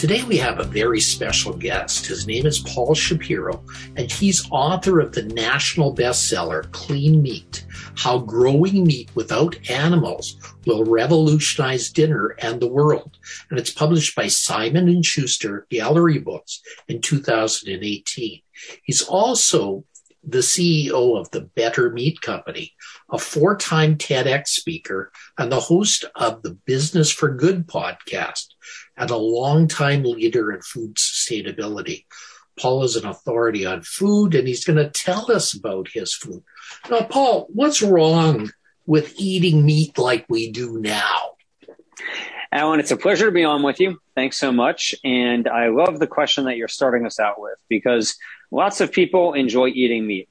Today we have a very special guest. His name is Paul Shapiro, and he's author of the national bestseller Clean Meat How Growing Meat Without Animals Will Revolutionize Dinner and the World. And it's published by Simon and Schuster Gallery Books in 2018. He's also the CEO of the Better Meat Company, a four time TEDx speaker, and the host of the Business for Good podcast and a longtime leader in food sustainability. Paul is an authority on food and he's going to tell us about his food. Now, Paul, what's wrong with eating meat like we do now? Allen, it's a pleasure to be on with you. Thanks so much. And I love the question that you're starting us out with because lots of people enjoy eating meat,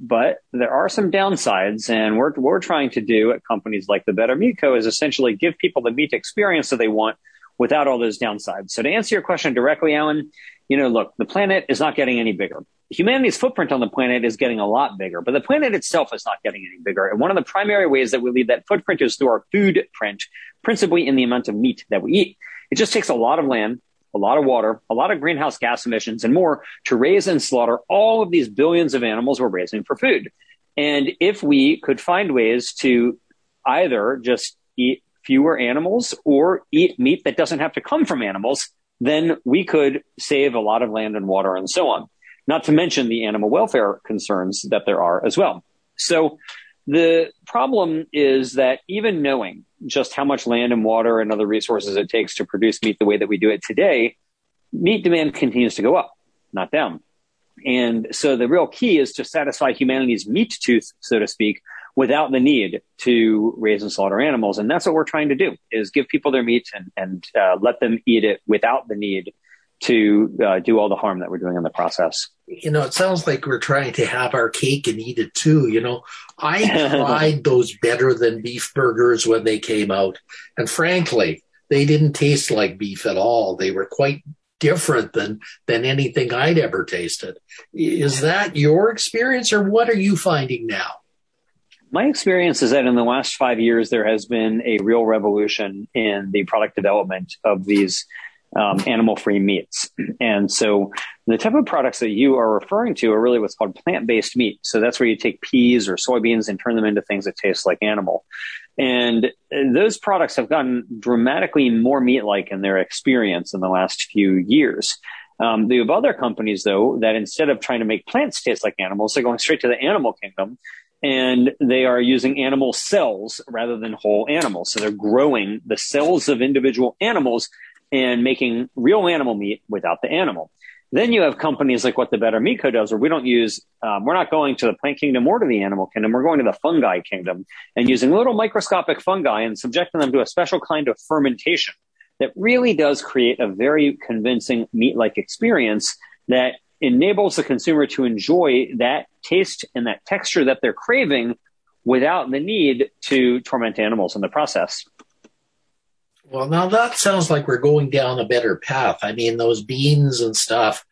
but there are some downsides. And what we're trying to do at companies like the Better Meat Co. is essentially give people the meat experience that they want without all those downsides. So to answer your question directly, Allen, you know, look, the planet is not getting any bigger. Humanity's footprint on the planet is getting a lot bigger, but the planet itself is not getting any bigger. And one of the primary ways that we leave that footprint is through our food print, principally in the amount of meat that we eat. It just takes a lot of land, a lot of water, a lot of greenhouse gas emissions and more to raise and slaughter all of these billions of animals we're raising for food. And if we could find ways to either just eat fewer animals or eat meat that doesn't have to come from animals, then we could save a lot of land and water and so on. Not to mention the animal welfare concerns that there are as well. So the problem is that even knowing just how much land and water and other resources it takes to produce meat the way that we do it today, meat demand continues to go up, not down. And so the real key is to satisfy humanity's meat tooth, so to speak, without the need to raise and slaughter animals. And that's what we're trying to do is give people their meat and, and uh, let them eat it without the need to uh, do all the harm that we're doing in the process. You know, it sounds like we're trying to have our cake and eat it too. You know, I tried those better than beef burgers when they came out. And frankly, they didn't taste like beef at all. They were quite different than than anything I'd ever tasted. Is that your experience or what are you finding now? My experience is that in the last five years, there has been a real revolution in the product development of these um, animal free meats. And so the type of products that you are referring to are really what's called plant based meat. So that's where you take peas or soybeans and turn them into things that taste like animal. And those products have gotten dramatically more meat like in their experience in the last few years. Um, you have other companies, though, that instead of trying to make plants taste like animals, they're going straight to the animal kingdom and they are using animal cells rather than whole animals. So they're growing the cells of individual animals and making real animal meat without the animal. Then you have companies like what the Better Meat Co does, where we don't use, um, we're not going to the plant kingdom or to the animal kingdom. We're going to the fungi kingdom and using little microscopic fungi and subjecting them to a special kind of fermentation that really does create a very convincing meat-like experience that enables the consumer to enjoy that taste and that texture that they're craving without the need to torment animals in the process. Well, now that sounds like we're going down a better path. I mean, those beans and stuff.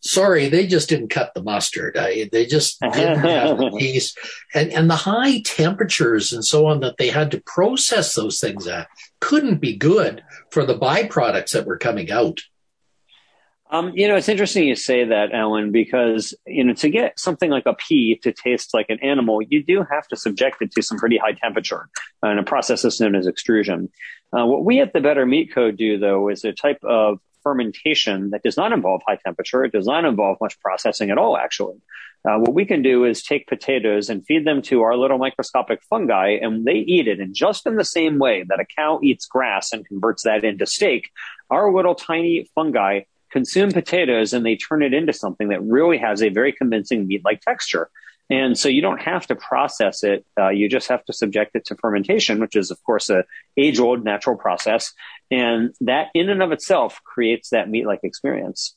Sorry, they just didn't cut the mustard. I, they just didn't have the taste, and and the high temperatures and so on that they had to process those things at couldn't be good for the byproducts that were coming out. Um, you know, it's interesting you say that, Allen, because you know to get something like a pea to taste like an animal, you do have to subject it to some pretty high temperature in a process that's known as extrusion. Uh, what we at the Better Meat Co do, though, is a type of fermentation that does not involve high temperature. It does not involve much processing at all, actually. Uh, what we can do is take potatoes and feed them to our little microscopic fungi, and they eat it. And just in the same way that a cow eats grass and converts that into steak, our little tiny fungi consume potatoes and they turn it into something that really has a very convincing meat like texture. And so you don't have to process it. Uh, you just have to subject it to fermentation, which is, of course, a age old natural process. And that in and of itself creates that meat like experience.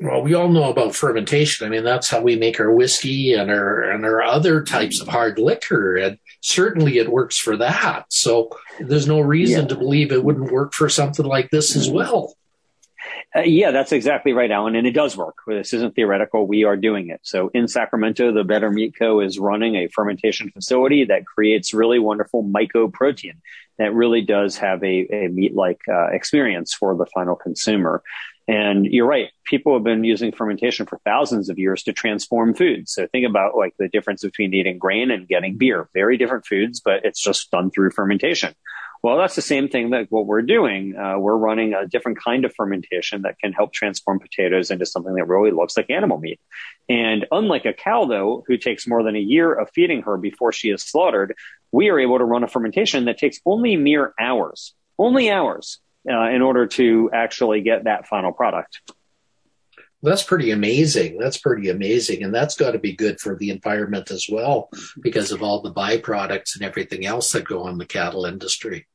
Well, we all know about fermentation. I mean, that's how we make our whiskey and our and our other types of hard liquor, and certainly it works for that. So there's no reason yeah. to believe it wouldn't work for something like this as well. Uh, yeah, that's exactly right, Allen. And it does work. This isn't theoretical. We are doing it. So in Sacramento, the Better Meat Co. is running a fermentation facility that creates really wonderful mycoprotein that really does have a, a meat like uh, experience for the final consumer. And you're right. People have been using fermentation for thousands of years to transform foods. So think about like the difference between eating grain and getting beer. Very different foods, but it's just done through fermentation. Well, that's the same thing that what we're doing. Uh, we're running a different kind of fermentation that can help transform potatoes into something that really looks like animal meat. And unlike a cow, though, who takes more than a year of feeding her before she is slaughtered, we are able to run a fermentation that takes only mere hours, only hours, uh, in order to actually get that final product. That's pretty amazing. That's pretty amazing. And that's got to be good for the environment as well because of all the byproducts and everything else that go on the cattle industry.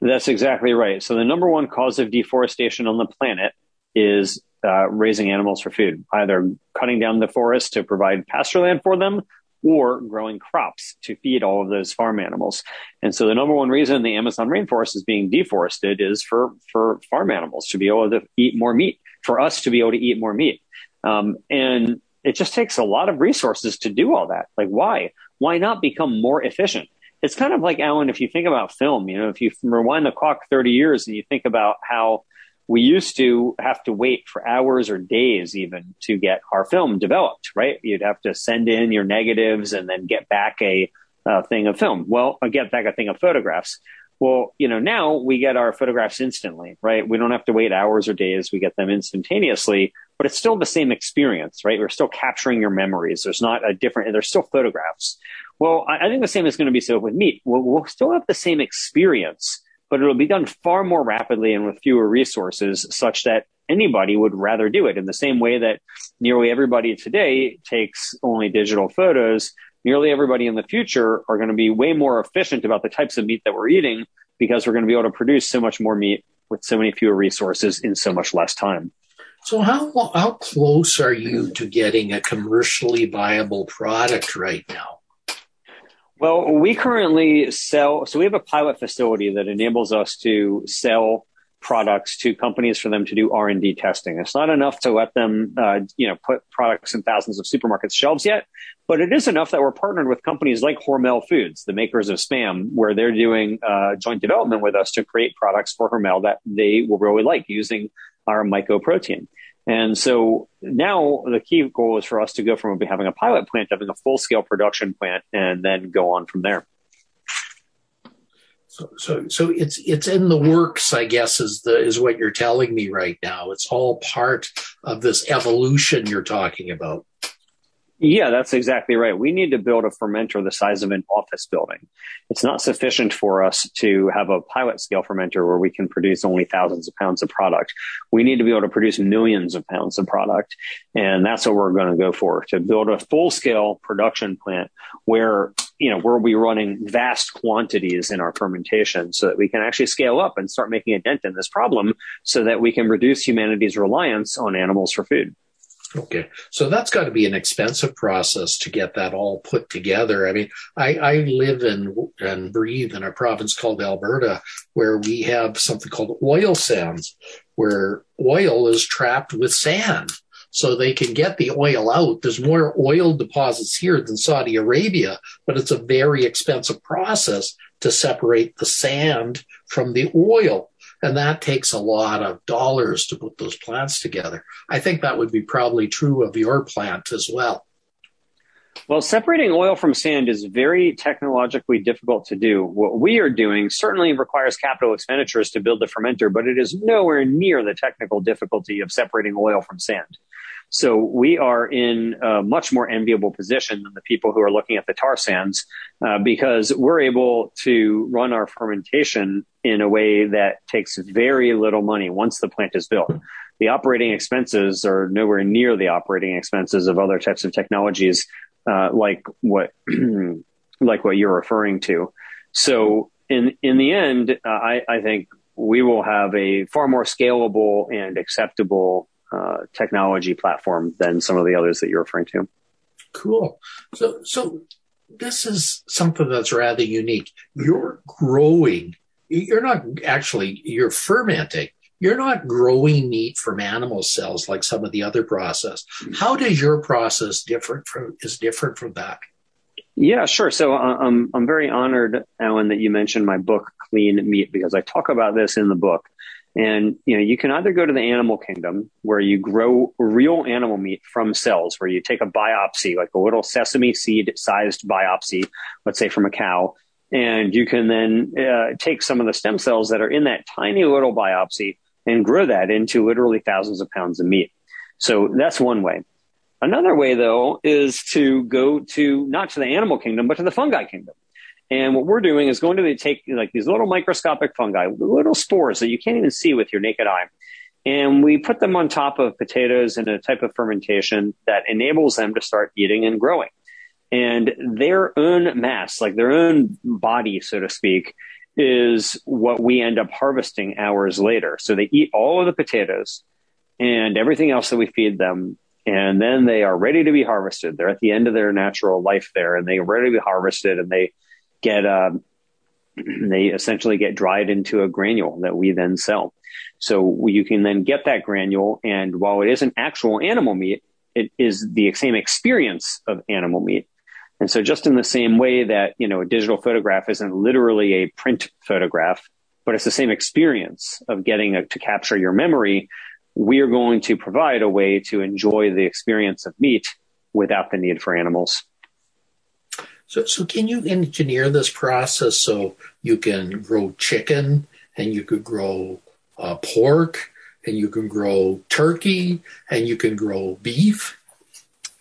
That's exactly right. So the number one cause of deforestation on the planet is uh, raising animals for food, either cutting down the forest to provide pasture land for them or growing crops to feed all of those farm animals. And so the number one reason the Amazon rainforest is being deforested is for, for farm animals to be able to eat more meat for us to be able to eat more meat. Um, and it just takes a lot of resources to do all that. Like, why? Why not become more efficient? It's kind of like, Allen, if you think about film, you know, if you rewind the clock 30 years and you think about how we used to have to wait for hours or days even to get our film developed, right? You'd have to send in your negatives and then get back a, a thing of film. Well, get back a thing of photographs. Well, you know, now we get our photographs instantly, right? We don't have to wait hours or days. We get them instantaneously, but it's still the same experience, right? We're still capturing your memories. There's not a different, there's still photographs. Well, I, I think the same is going to be so with meat. We'll, we'll still have the same experience, but it'll be done far more rapidly and with fewer resources such that anybody would rather do it in the same way that nearly everybody today takes only digital photos nearly everybody in the future are going to be way more efficient about the types of meat that we're eating because we're going to be able to produce so much more meat with so many fewer resources in so much less time. So how how close are you to getting a commercially viable product right now? Well, we currently sell so we have a pilot facility that enables us to sell products to companies for them to do R&D testing. It's not enough to let them, uh, you know, put products in thousands of supermarket shelves yet, but it is enough that we're partnered with companies like Hormel Foods, the makers of Spam, where they're doing uh, joint development with us to create products for Hormel that they will really like using our mycoprotein. And so now the key goal is for us to go from having a pilot plant to having a full scale production plant and then go on from there. So, so, so it's it's in the works, I guess, is the is what you're telling me right now. It's all part of this evolution you're talking about. Yeah, that's exactly right. We need to build a fermenter the size of an office building. It's not sufficient for us to have a pilot scale fermenter where we can produce only thousands of pounds of product. We need to be able to produce millions of pounds of product. And that's what we're going to go for to build a full scale production plant where, you know, we'll be running vast quantities in our fermentation so that we can actually scale up and start making a dent in this problem so that we can reduce humanity's reliance on animals for food. Okay. So that's got to be an expensive process to get that all put together. I mean, I, I live and, and breathe in a province called Alberta where we have something called oil sands where oil is trapped with sand. So they can get the oil out. There's more oil deposits here than Saudi Arabia, but it's a very expensive process to separate the sand from the oil. And that takes a lot of dollars to put those plants together. I think that would be probably true of your plant as well. Well, separating oil from sand is very technologically difficult to do. What we are doing certainly requires capital expenditures to build the fermenter, but it is nowhere near the technical difficulty of separating oil from sand. So we are in a much more enviable position than the people who are looking at the tar sands uh, because we're able to run our fermentation in a way that takes very little money once the plant is built. The operating expenses are nowhere near the operating expenses of other types of technologies. uh, like what like what you're referring to. So in in the end, uh, I, I think we will have a far more scalable and acceptable uh, technology platform than some of the others that you're referring to. Cool. So so this is something that's rather unique. You're growing. You're not actually. You're fermenting you're not growing meat from animal cells like some of the other process. How does your process different from is different from that? Yeah, sure. So uh, I'm I'm very honored, Allen, that you mentioned my book, Clean Meat, because I talk about this in the book. And you know, you can either go to the animal kingdom where you grow real animal meat from cells, where you take a biopsy, like a little sesame seed sized biopsy, let's say from a cow, and you can then uh, take some of the stem cells that are in that tiny little biopsy and grow that into literally thousands of pounds of meat. So that's one way. Another way, though, is to go to not to the animal kingdom, but to the fungi kingdom. And what we're doing is going to take like these little microscopic fungi, little spores that you can't even see with your naked eye. And we put them on top of potatoes in a type of fermentation that enables them to start eating and growing. And their own mass, like their own body, so to speak, is what we end up harvesting hours later. So they eat all of the potatoes and everything else that we feed them. And then they are ready to be harvested. They're at the end of their natural life there and they are ready to be harvested and they get, um, they essentially get dried into a granule that we then sell. So you can then get that granule. And while it isn't actual animal meat, it is the same experience of animal meat. And so just in the same way that, you know, a digital photograph isn't literally a print photograph, but it's the same experience of getting a, to capture your memory, we are going to provide a way to enjoy the experience of meat without the need for animals. So, so can you engineer this process so you can grow chicken and you could grow uh, pork and you can grow turkey and you can grow beef?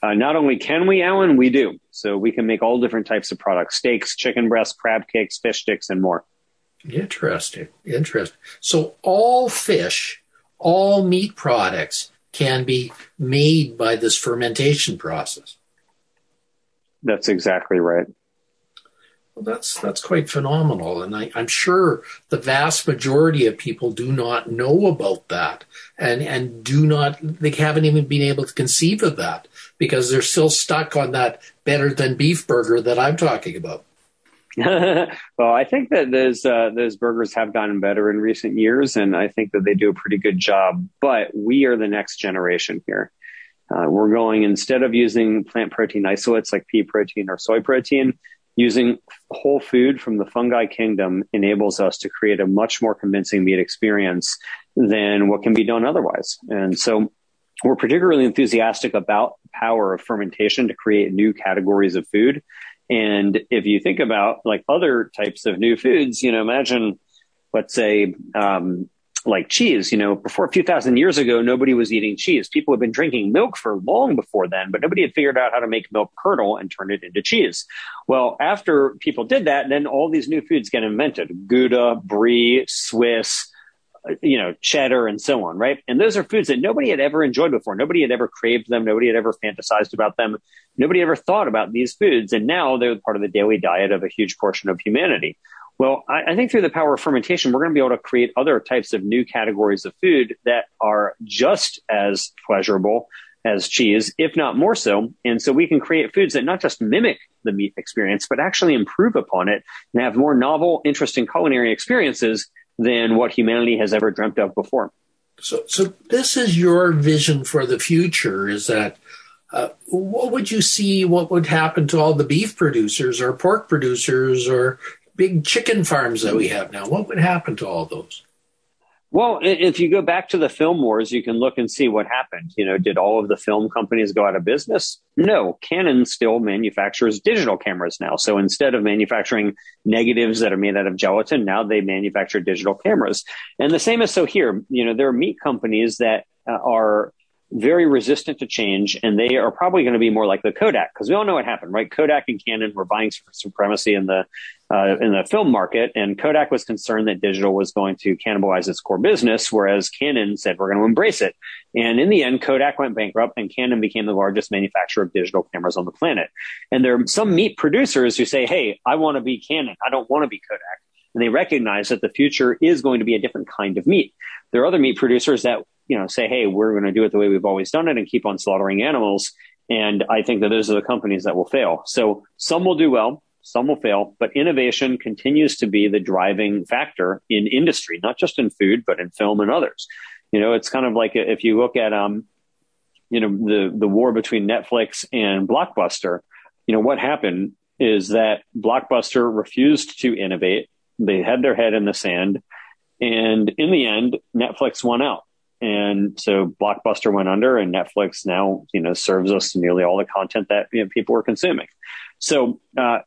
Uh, not only can we, Allen, we do. So we can make all different types of products steaks, chicken breasts, crab cakes, fish sticks, and more. Interesting. Interesting. So all fish, all meat products can be made by this fermentation process. That's exactly right. Well, that's that's quite phenomenal, and I, am sure the vast majority of people do not know about that, and and do not they haven't even been able to conceive of that because they're still stuck on that better than beef burger that I'm talking about. well, I think that those uh, those burgers have gotten better in recent years, and I think that they do a pretty good job. But we are the next generation here. Uh, we're going instead of using plant protein isolates like pea protein or soy protein, using whole food from the fungi kingdom enables us to create a much more convincing meat experience than what can be done otherwise. And so we're particularly enthusiastic about the power of fermentation to create new categories of food. And if you think about like other types of new foods, you know, imagine, let's say, um, like cheese, you know, before a few thousand years ago, nobody was eating cheese. People had been drinking milk for long before then, but nobody had figured out how to make milk curdle and turn it into cheese. Well, after people did that, then all these new foods get invented. Gouda, Brie, Swiss, uh, you know, cheddar and so on, right? And those are foods that nobody had ever enjoyed before. Nobody had ever craved them. Nobody had ever fantasized about them. Nobody ever thought about these foods. And now they're part of the daily diet of a huge portion of humanity. Well, I, I think through the power of fermentation, we're going to be able to create other types of new categories of food that are just as pleasurable as cheese, if not more so. And so we can create foods that not just mimic the meat experience, but actually improve upon it and have more novel, interesting culinary experiences than what humanity has ever dreamt of before. So, so this is your vision for the future is that uh, what would you see what would happen to all the beef producers or pork producers or big chicken farms that we have now? What would happen to all those? Well, if you go back to the film wars, you can look and see what happened. You know, did all of the film companies go out of business? No. Canon still manufactures digital cameras now. So instead of manufacturing negatives that are made out of gelatin, now they manufacture digital cameras. And the same is so here. You know, there are meat companies that uh, are very resistant to change, and they are probably going to be more like the Kodak because we all know what happened, right? Kodak and Canon were buying supremacy in the uh, in the film market, and Kodak was concerned that digital was going to cannibalize its core business, whereas Canon said we're going to embrace it. And in the end, Kodak went bankrupt, and Canon became the largest manufacturer of digital cameras on the planet. And there are some meat producers who say, "Hey, I want to be Canon. I don't want to be Kodak." And they recognize that the future is going to be a different kind of meat. There are other meat producers that you know say, "Hey, we're going to do it the way we've always done it and keep on slaughtering animals." And I think that those are the companies that will fail. So some will do well some will fail, but innovation continues to be the driving factor in industry, not just in food, but in film and others. You know, it's kind of like if you look at, um, you know, the, the war between Netflix and Blockbuster, you know, what happened is that Blockbuster refused to innovate. They had their head in the sand. And in the end, Netflix won out. And so Blockbuster went under and Netflix now, you know, serves us nearly all the content that you know, people are consuming. So, uh,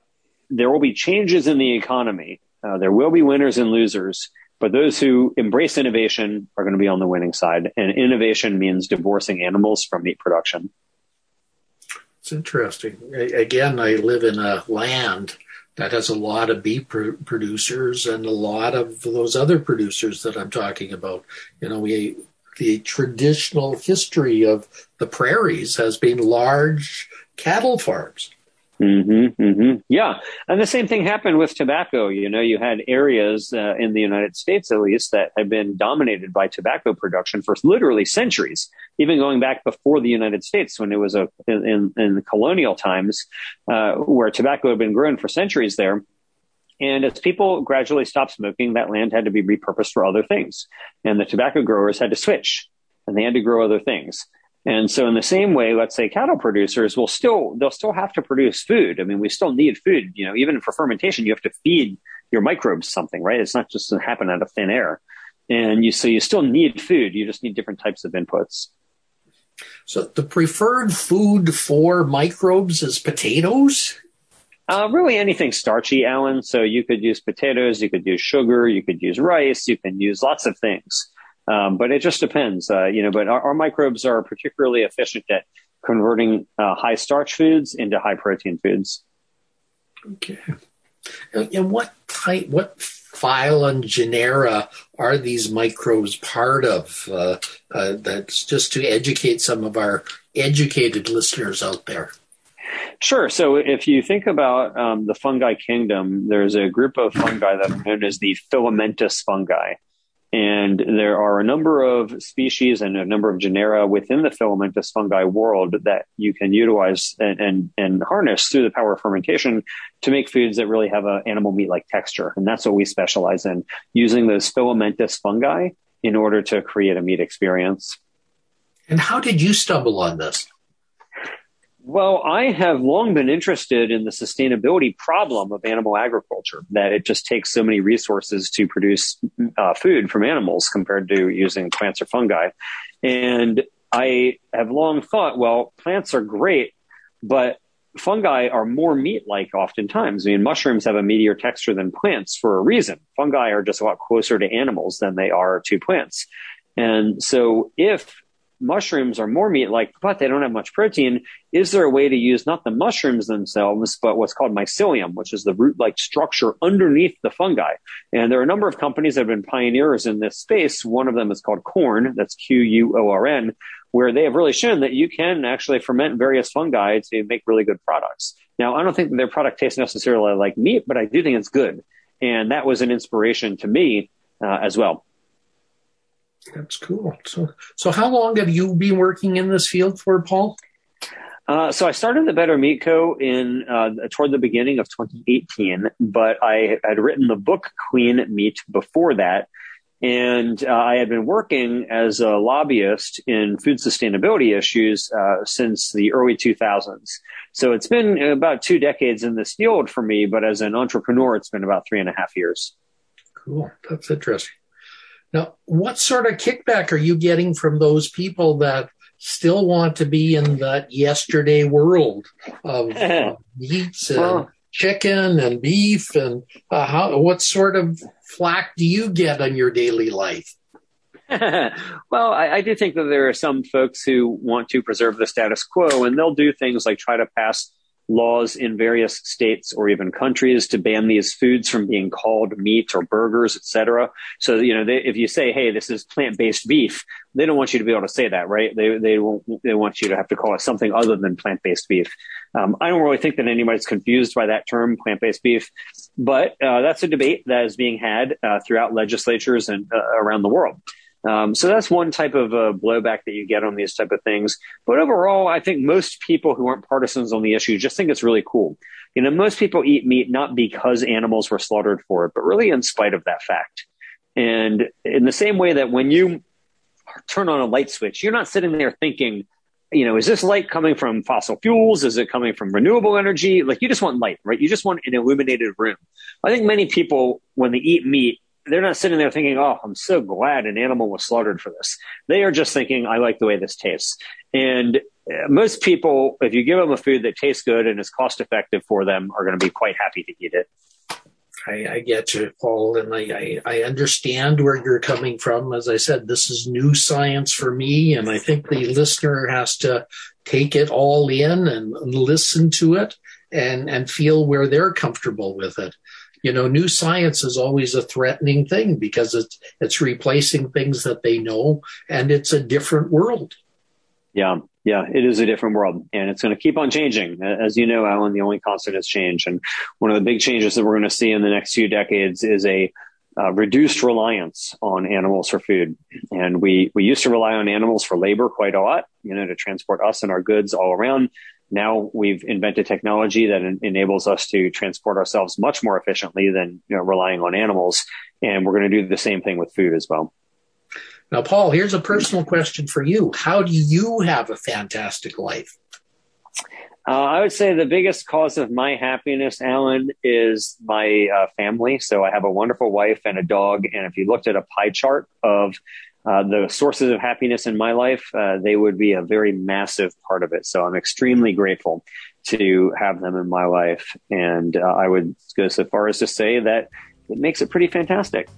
there will be changes in the economy. Uh, there will be winners and losers, but those who embrace innovation are going to be on the winning side. And innovation means divorcing animals from meat production. It's interesting. Again, I live in a land that has a lot of beef producers and a lot of those other producers that I'm talking about. You know, we the traditional history of the prairies has been large cattle farms. Mm-hmm, mm-hmm. Yeah. And the same thing happened with tobacco. You know, you had areas uh, in the United States, at least, that had been dominated by tobacco production for literally centuries, even going back before the United States when it was a, in, in colonial times, uh, where tobacco had been grown for centuries there. And as people gradually stopped smoking, that land had to be repurposed for other things. And the tobacco growers had to switch and they had to grow other things. And so in the same way, let's say cattle producers will still, they'll still have to produce food. I mean, we still need food, you know, even for fermentation, you have to feed your microbes something, right? It's not just to happen out of thin air. And you, so you still need food. You just need different types of inputs. So the preferred food for microbes is potatoes? Uh, really anything starchy, Allen. So you could use potatoes, you could use sugar, you could use rice, you can use lots of things. Um, but it just depends, uh, you know. But our, our, microbes are particularly efficient at converting uh, high starch foods into high protein foods. Okay. And what type, what phylum genera are these microbes part of? Uh, uh, that's just to educate some of our educated listeners out there. Sure. So if you think about um, the fungi kingdom, there's a group of fungi that are known as the filamentous fungi. And there are a number of species and a number of genera within the filamentous fungi world that you can utilize and, and, and harness through the power of fermentation to make foods that really have an animal meat like texture. And that's what we specialize in using those filamentous fungi in order to create a meat experience. And how did you stumble on this? Well, I have long been interested in the sustainability problem of animal agriculture, that it just takes so many resources to produce uh, food from animals compared to using plants or fungi. And I have long thought, well, plants are great, but fungi are more meat-like oftentimes. I mean, mushrooms have a meatier texture than plants for a reason. Fungi are just a lot closer to animals than they are to plants. And so if mushrooms are more meat like, but they don't have much protein. Is there a way to use not the mushrooms themselves, but what's called mycelium, which is the root like structure underneath the fungi? And there are a number of companies that have been pioneers in this space. One of them is called Quorn, that's Q U O R N, where they have really shown that you can actually ferment various fungi to make really good products. Now, I don't think their product tastes necessarily like meat, but I do think it's good. And that was an inspiration to me uh, as well. That's cool. So, so how long have you been working in this field for, Paul? Uh, so I started the Better Meat Co. in uh, toward the beginning of 2018, but I had written the book Clean Meat before that, and uh, I had been working as a lobbyist in food sustainability issues uh, since the early 2000s. So it's been about two decades in this field for me, but as an entrepreneur, it's been about three and a half years. Cool, that's interesting. Now, what sort of kickback are you getting from those people that still want to be in that yesterday world of uh, meats and well, chicken and beef and uh, how, what sort of flack do you get on your daily life? well, I, I, do think that there are some folks who want to preserve the status quo, and they'll do things like try to pass laws in various states or even countries to ban these foods from being called meat or burgers, etc. So, you know, they, if you say, "Hey, this is plant-based beef," they don't want you to be able to say that, right? They they won't, they want you to have to call it something other than plant-based beef. Um, I don't really think that anybody's confused by that term, plant-based beef, but uh, that's a debate that is being had uh, throughout legislatures and uh, around the world. Um, so that's one type of uh, blowback that you get on these type of things. But overall, I think most people who aren't partisans on the issue just think it's really cool. You know, most people eat meat not because animals were slaughtered for it, but really in spite of that fact. And in the same way that when you turn on a light switch, you're not sitting there thinking, you know, is this light coming from fossil fuels? Is it coming from renewable energy? Like you just want light, right? You just want an illuminated room. I think many people, when they eat meat, they're not sitting there thinking, "Oh, I'm so glad an animal was slaughtered for this." They are just thinking, "I like the way this tastes." And uh, most people, if you give them a food that tastes good and is cost effective for them, are going to be quite happy to eat it. I, I get you, Paul, and I, I, I understand where you're coming from. As I said, this is new science for me, and I think the listener has to take it all in and listen to it and and feel where they're comfortable with it you know, new science is always a threatening thing because it's it's replacing things that they know, and it's a different world. Yeah, yeah, it is a different world, and it's going to keep on changing. As you know, Allen, the only constant is change, and one of the big changes that we're going to see in the next few decades is a uh, reduced reliance on animals for food. And we we used to rely on animals for labor quite a lot, you know, to transport us and our goods all around. Now we've invented technology that en- enables us to transport ourselves much more efficiently than you know, relying on animals. And we're going to do the same thing with food as well. Now, Paul, here's a personal question for you. How do you have a fantastic life? Uh, I would say the biggest cause of my happiness, Allen, is my uh, family. So I have a wonderful wife and a dog. And if you looked at a pie chart of uh, the sources of happiness in my life, uh, they would be a very massive part of it. So I'm extremely grateful to have them in my life. And uh, I would go so far as to say that it makes it pretty fantastic.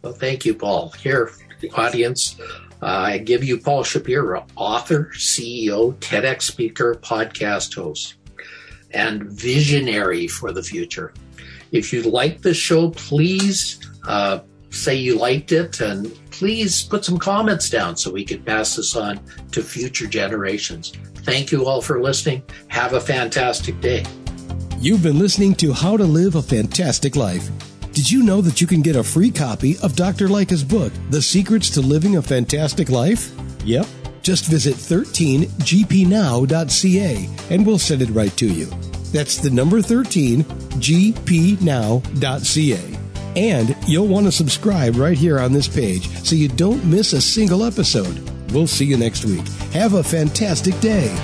Well, thank you, Paul. Here, the audience, uh, I give you Paul Shapiro, author, CEO, TEDx speaker, podcast host, and visionary for the future. If you like the show, please uh, say you liked it and please put some comments down so we can pass this on to future generations. Thank you all for listening. Have a fantastic day. You've been listening to How to Live a Fantastic Life. Did you know that you can get a free copy of Dr. Lycka's book, The Secrets to Living a Fantastic Life? Yep. Just visit 13gpnow.ca and we'll send it right to you. That's the number 13 gpnow.ca. And you'll want to subscribe right here on this page so you don't miss a single episode. We'll see you next week. Have a fantastic day.